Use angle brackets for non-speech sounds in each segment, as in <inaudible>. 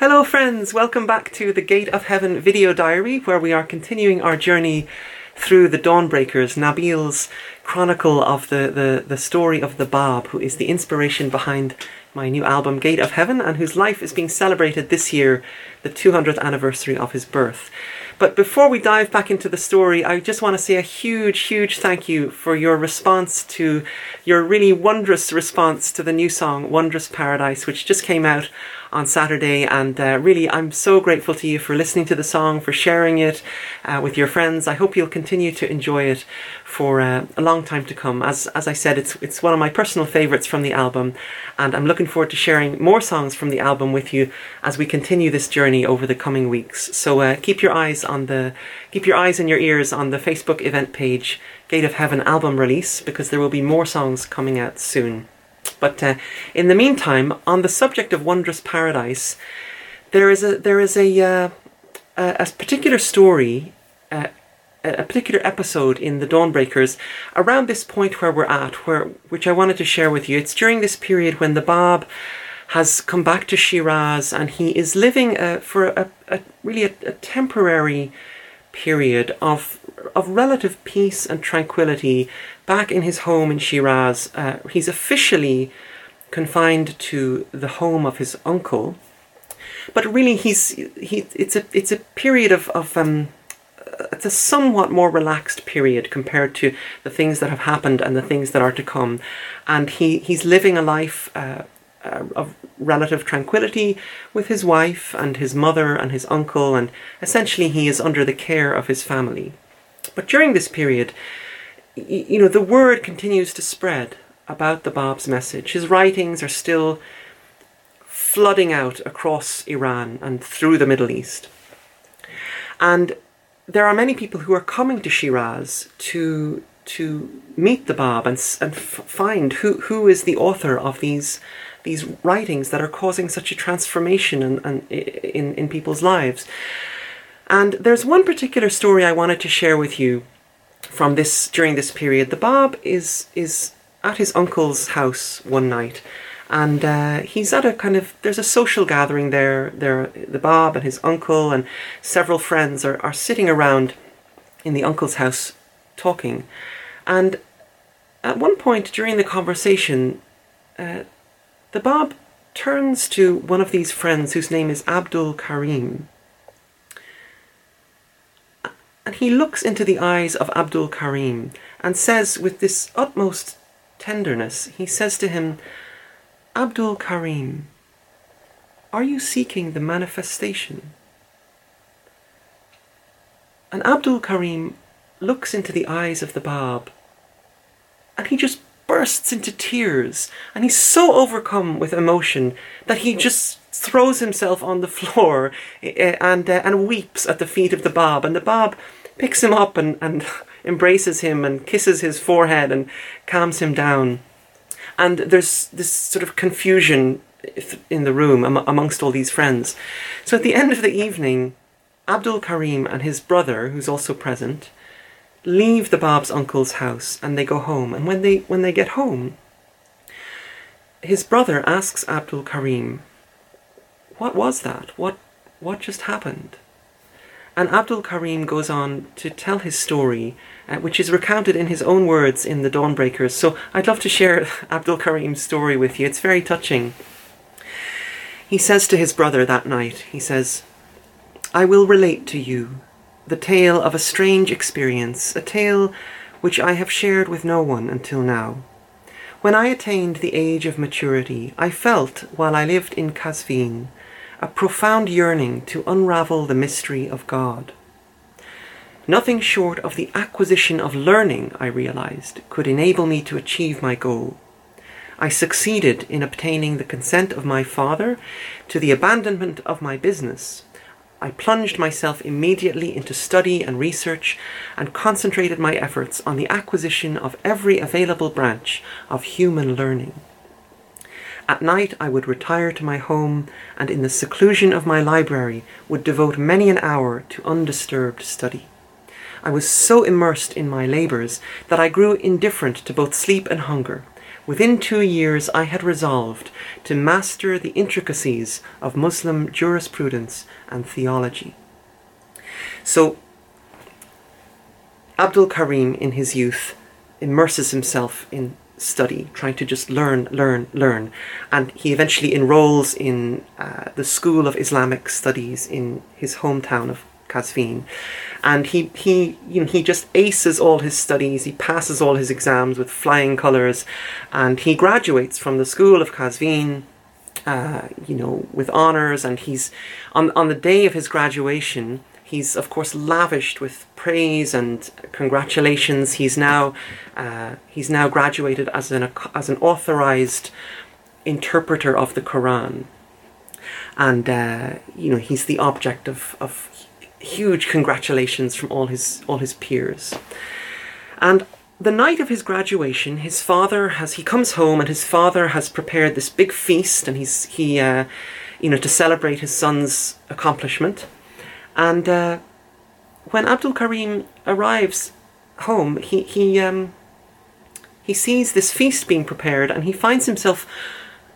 Hello, friends. Welcome back to the Gate of Heaven video diary, where we are continuing our journey through the Dawnbreakers, Nabil's chronicle of the, the, the story of the Bab, who is the inspiration behind my new album, Gate of Heaven, and whose life is being celebrated this year, the 200th anniversary of his birth. But before we dive back into the story, I just want to say a huge, huge thank you for your response to your really wondrous response to the new song, Wondrous Paradise, which just came out on Saturday. And uh, really, I'm so grateful to you for listening to the song, for sharing it uh, with your friends. I hope you'll continue to enjoy it for uh, a long time to come. As as I said, it's it's one of my personal favorites from the album, and I'm looking forward to sharing more songs from the album with you as we continue this journey over the coming weeks. So uh, keep your eyes on the keep your eyes and your ears on the Facebook event page, Gate of Heaven album release, because there will be more songs coming out soon. But uh, in the meantime, on the subject of Wondrous Paradise, there is a there is a uh, a, particular story, uh, a particular episode in the Dawnbreakers around this point where we're at, where which I wanted to share with you. It's during this period when the Bab has come back to Shiraz and he is living uh, for a, a really a, a temporary period of of relative peace and tranquility back in his home in Shiraz. Uh, he's officially confined to the home of his uncle, but really he's he. It's a it's a period of of um, it's a somewhat more relaxed period compared to the things that have happened and the things that are to come, and he he's living a life. Uh, uh, of relative tranquility with his wife and his mother and his uncle, and essentially he is under the care of his family. But during this period, you know, the word continues to spread about the Bab's message. His writings are still flooding out across Iran and through the Middle East. And there are many people who are coming to Shiraz to to meet the Bab and, and find who, who is the author of these these writings that are causing such a transformation in, in, in people's lives. And there's one particular story I wanted to share with you from this during this period. The Bab is is at his uncle's house one night, and uh, he's at a kind of there's a social gathering there. There, the Bab and his uncle and several friends are are sitting around in the uncle's house talking, and at one point during the conversation, uh, the Bab turns to one of these friends whose name is Abdul Karim. And he looks into the eyes of Abdul Karim and says, with this utmost tenderness, he says to him, Abdul Karim, are you seeking the manifestation? And Abdul Karim looks into the eyes of the Bab and he just bursts into tears and he's so overcome with emotion that he just throws himself on the floor eh, eh, and uh, and weeps at the feet of the Bab. And the Bab picks him up and, and <laughs> embraces him and kisses his forehead and calms him down. And there's this sort of confusion in the room amongst all these friends. So at the end of the evening Abdul Karim and his brother who's also present leave the Bab's uncle's house and they go home. And when they when they get home, his brother asks Abdul Karim, "What was that? What what just happened?" And Abdul Karim goes on to tell his story, uh, which is recounted in his own words in the Dawnbreakers. So I'd love to share <laughs> Abdul Karim's story with you. It's very touching. He says to his brother that night, he says, I will relate to you the tale of a strange experience, a tale which I have shared with no one until now. When I attained the age of maturity, I felt, while I lived in Kazvin, a profound yearning to unravel the mystery of God. Nothing short of the acquisition of learning, I realized, could enable me to achieve my goal. I succeeded in obtaining the consent of my father to the abandonment of my business I plunged myself immediately into study and research and concentrated my efforts on the acquisition of every available branch of human learning. At night, I would retire to my home and, in the seclusion of my library, would devote many an hour to undisturbed study. I was so immersed in my labours that I grew indifferent to both sleep and hunger, Within two years, I had resolved to master the intricacies of Muslim jurisprudence and theology. So, Abdul Karim, in his youth, immerses himself in study, trying to just learn, learn, learn. And he eventually enrolls in uh, the School of Islamic Studies in his hometown of Kazvin. And he, he, you know, he just aces all his studies, he passes all his exams with flying colours, and he graduates from the School of Kazvin. Uh, you know, with honors, and he's on on the day of his graduation. He's of course lavished with praise and congratulations. He's now uh, he's now graduated as an as an authorized interpreter of the Quran, and uh, you know he's the object of, of huge congratulations from all his all his peers. And the night of his graduation, his father has he comes home and his father has prepared this big feast, and he's he uh, you know to celebrate his son's accomplishment. And uh, when Abdul Karim arrives home, he he um, he sees this feast being prepared, and he finds himself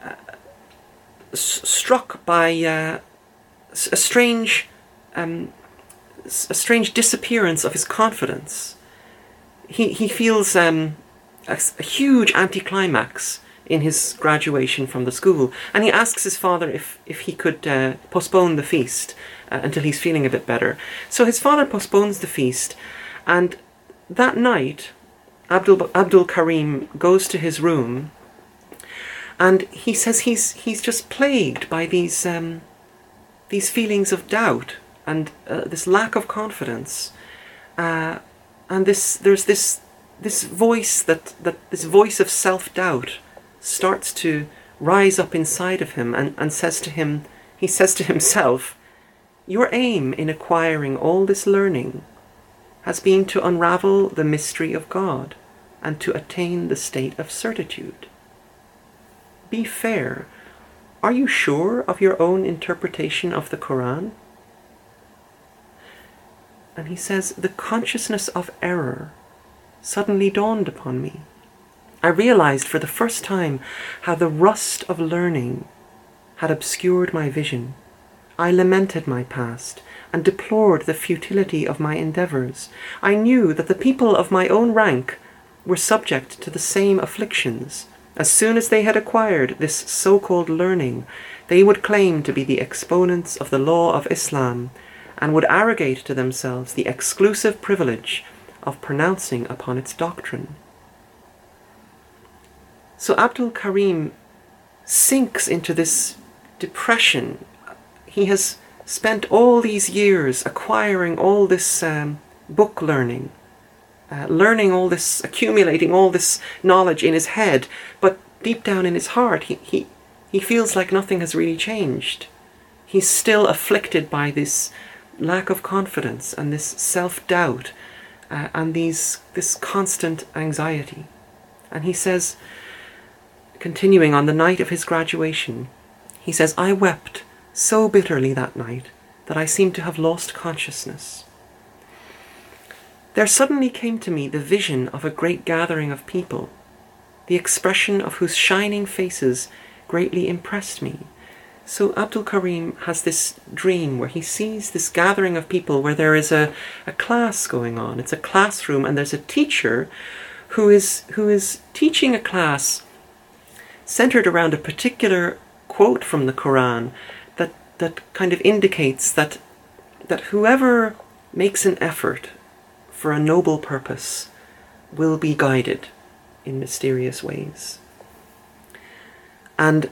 uh, s- struck by uh, a strange um, a strange disappearance of his confidence. He he feels um, a, a huge anticlimax in his graduation from the school, and he asks his father if if he could uh, postpone the feast uh, until he's feeling a bit better. So his father postpones the feast, and that night, Abdul Abdul Karim goes to his room, and he says he's he's just plagued by these um, these feelings of doubt and uh, this lack of confidence, uh, and this there's this this voice that that this voice of self doubt starts to rise up inside of him and, and says to him, he says to himself, Your aim in acquiring all this learning has been to unravel the mystery of God and to attain the state of certitude. Be fair. Are you sure of your own interpretation of the Quran? And he says, The consciousness of error suddenly dawned upon me. I realized for the first time how the rust of learning had obscured my vision. I lamented my past and deplored the futility of my endeavours. I knew that the people of my own rank were subject to the same afflictions. As soon as they had acquired this so called learning, they would claim to be the exponents of the law of Islam and would arrogate to themselves the exclusive privilege of pronouncing upon its doctrine. So Abdul Karim sinks into this depression. He has spent all these years acquiring all this um, book learning, uh, learning all this, accumulating all this knowledge in his head, but deep down in his heart, he, he, he feels like nothing has really changed. He's still afflicted by this lack of confidence and this self doubt uh, and these, this constant anxiety. And he says, continuing on the night of his graduation, he says, I wept so bitterly that night that I seemed to have lost consciousness. There suddenly came to me the vision of a great gathering of people, the expression of whose shining faces greatly impressed me. So Abdul Karim has this dream where he sees this gathering of people where there is a, a class going on. It's a classroom and there's a teacher who is who is teaching a class centered around a particular quote from the Quran that, that kind of indicates that, that whoever makes an effort for a noble purpose will be guided in mysterious ways. And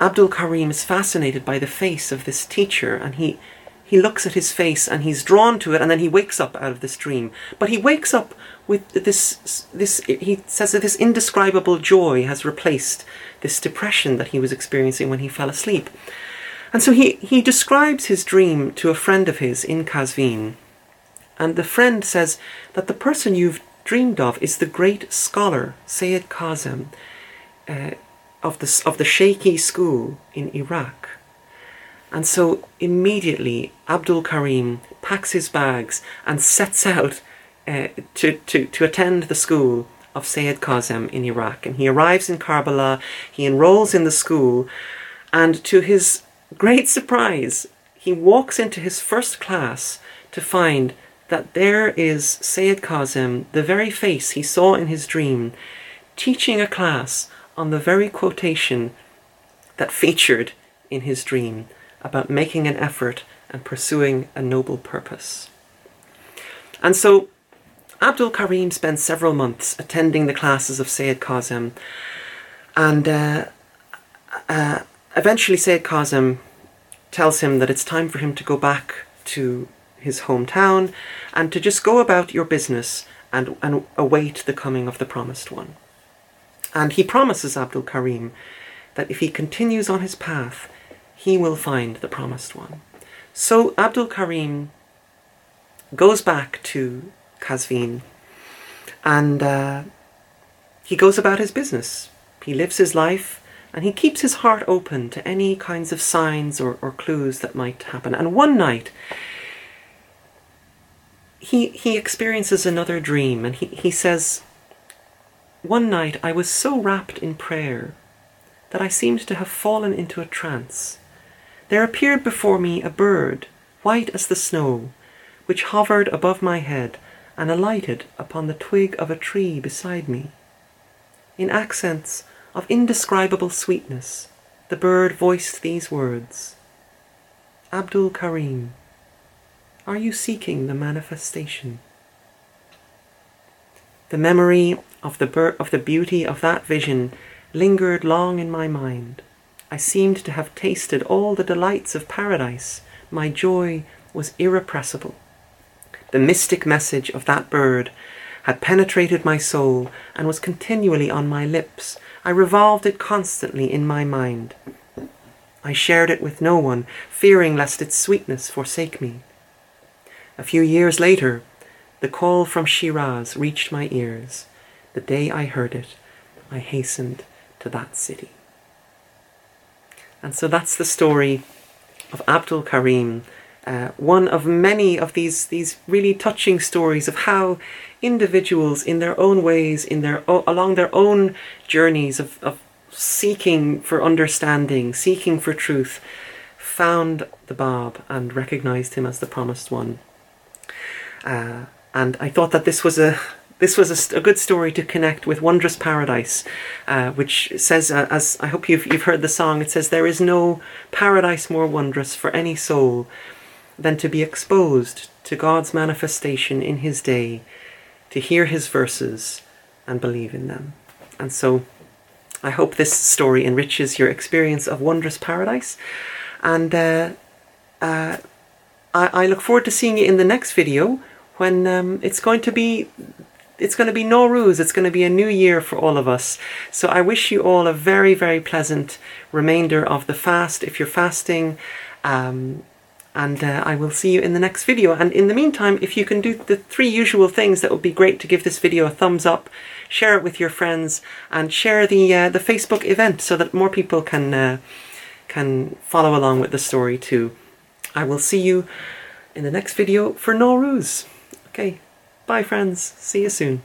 Abdul Karim is fascinated by the face of this teacher and he, he looks at his face and he's drawn to it and then he wakes up out of this dream. But he wakes up with this, this he says that this indescribable joy has replaced this depression that he was experiencing when he fell asleep. And so he, he describes his dream to a friend of his in Kazvin. And the friend says that the person you've dreamed of is the great scholar Sayyid Kazem uh, of, the, of the Shaykhi school in Iraq. And so immediately Abdul Karim packs his bags and sets out uh, to, to, to attend the school of Sayyid Kazem in Iraq. And he arrives in Karbala, he enrolls in the school, and to his great surprise, he walks into his first class to find that there is Sayyid Kazem, the very face he saw in his dream, teaching a class on the very quotation that featured in his dream about making an effort and pursuing a noble purpose. And so Abdul Karim spends several months attending the classes of Sayyid Kazem, and uh, uh, eventually Sayyid Kazem tells him that it's time for him to go back to his hometown and to just go about your business and, and await the coming of the promised one. And he promises Abdul Karim that if he continues on his path, he will find the promised one. So Abdul Karim goes back to Kazvin and uh, he goes about his business. He lives his life and he keeps his heart open to any kinds of signs or, or clues that might happen. And one night, he, he experiences another dream and he, he says, One night I was so wrapped in prayer that I seemed to have fallen into a trance. There appeared before me a bird, white as the snow, which hovered above my head and alighted upon the twig of a tree beside me. In accents of indescribable sweetness, the bird voiced these words Abdul Karim, are you seeking the manifestation? The memory of the, ber- of the beauty of that vision lingered long in my mind. I seemed to have tasted all the delights of paradise. My joy was irrepressible. The mystic message of that bird had penetrated my soul and was continually on my lips. I revolved it constantly in my mind. I shared it with no one, fearing lest its sweetness forsake me. A few years later, the call from Shiraz reached my ears. The day I heard it, I hastened to that city. And so that's the story of Abdul Karim, uh, one of many of these these really touching stories of how individuals, in their own ways, in their along their own journeys of, of seeking for understanding, seeking for truth, found the Bab and recognized him as the promised one. Uh, and I thought that this was a this was a, a good story to connect with Wondrous Paradise, uh, which says, uh, as I hope you've you've heard the song, it says there is no paradise more wondrous for any soul than to be exposed to God's manifestation in His day, to hear His verses and believe in them. And so, I hope this story enriches your experience of Wondrous Paradise, and. Uh, uh I, I look forward to seeing you in the next video when um, it's going to be it's going to be Nowruz. It's going to be a new year for all of us. So I wish you all a very, very pleasant remainder of the fast if you're fasting. Um, and uh, I will see you in the next video. And in the meantime, if you can do the three usual things, that would be great to give this video a thumbs up, share it with your friends, and share the uh, the Facebook event so that more people can uh, can follow along with the story too. I will see you in the next video for Nowruz. Okay, bye friends. See you soon.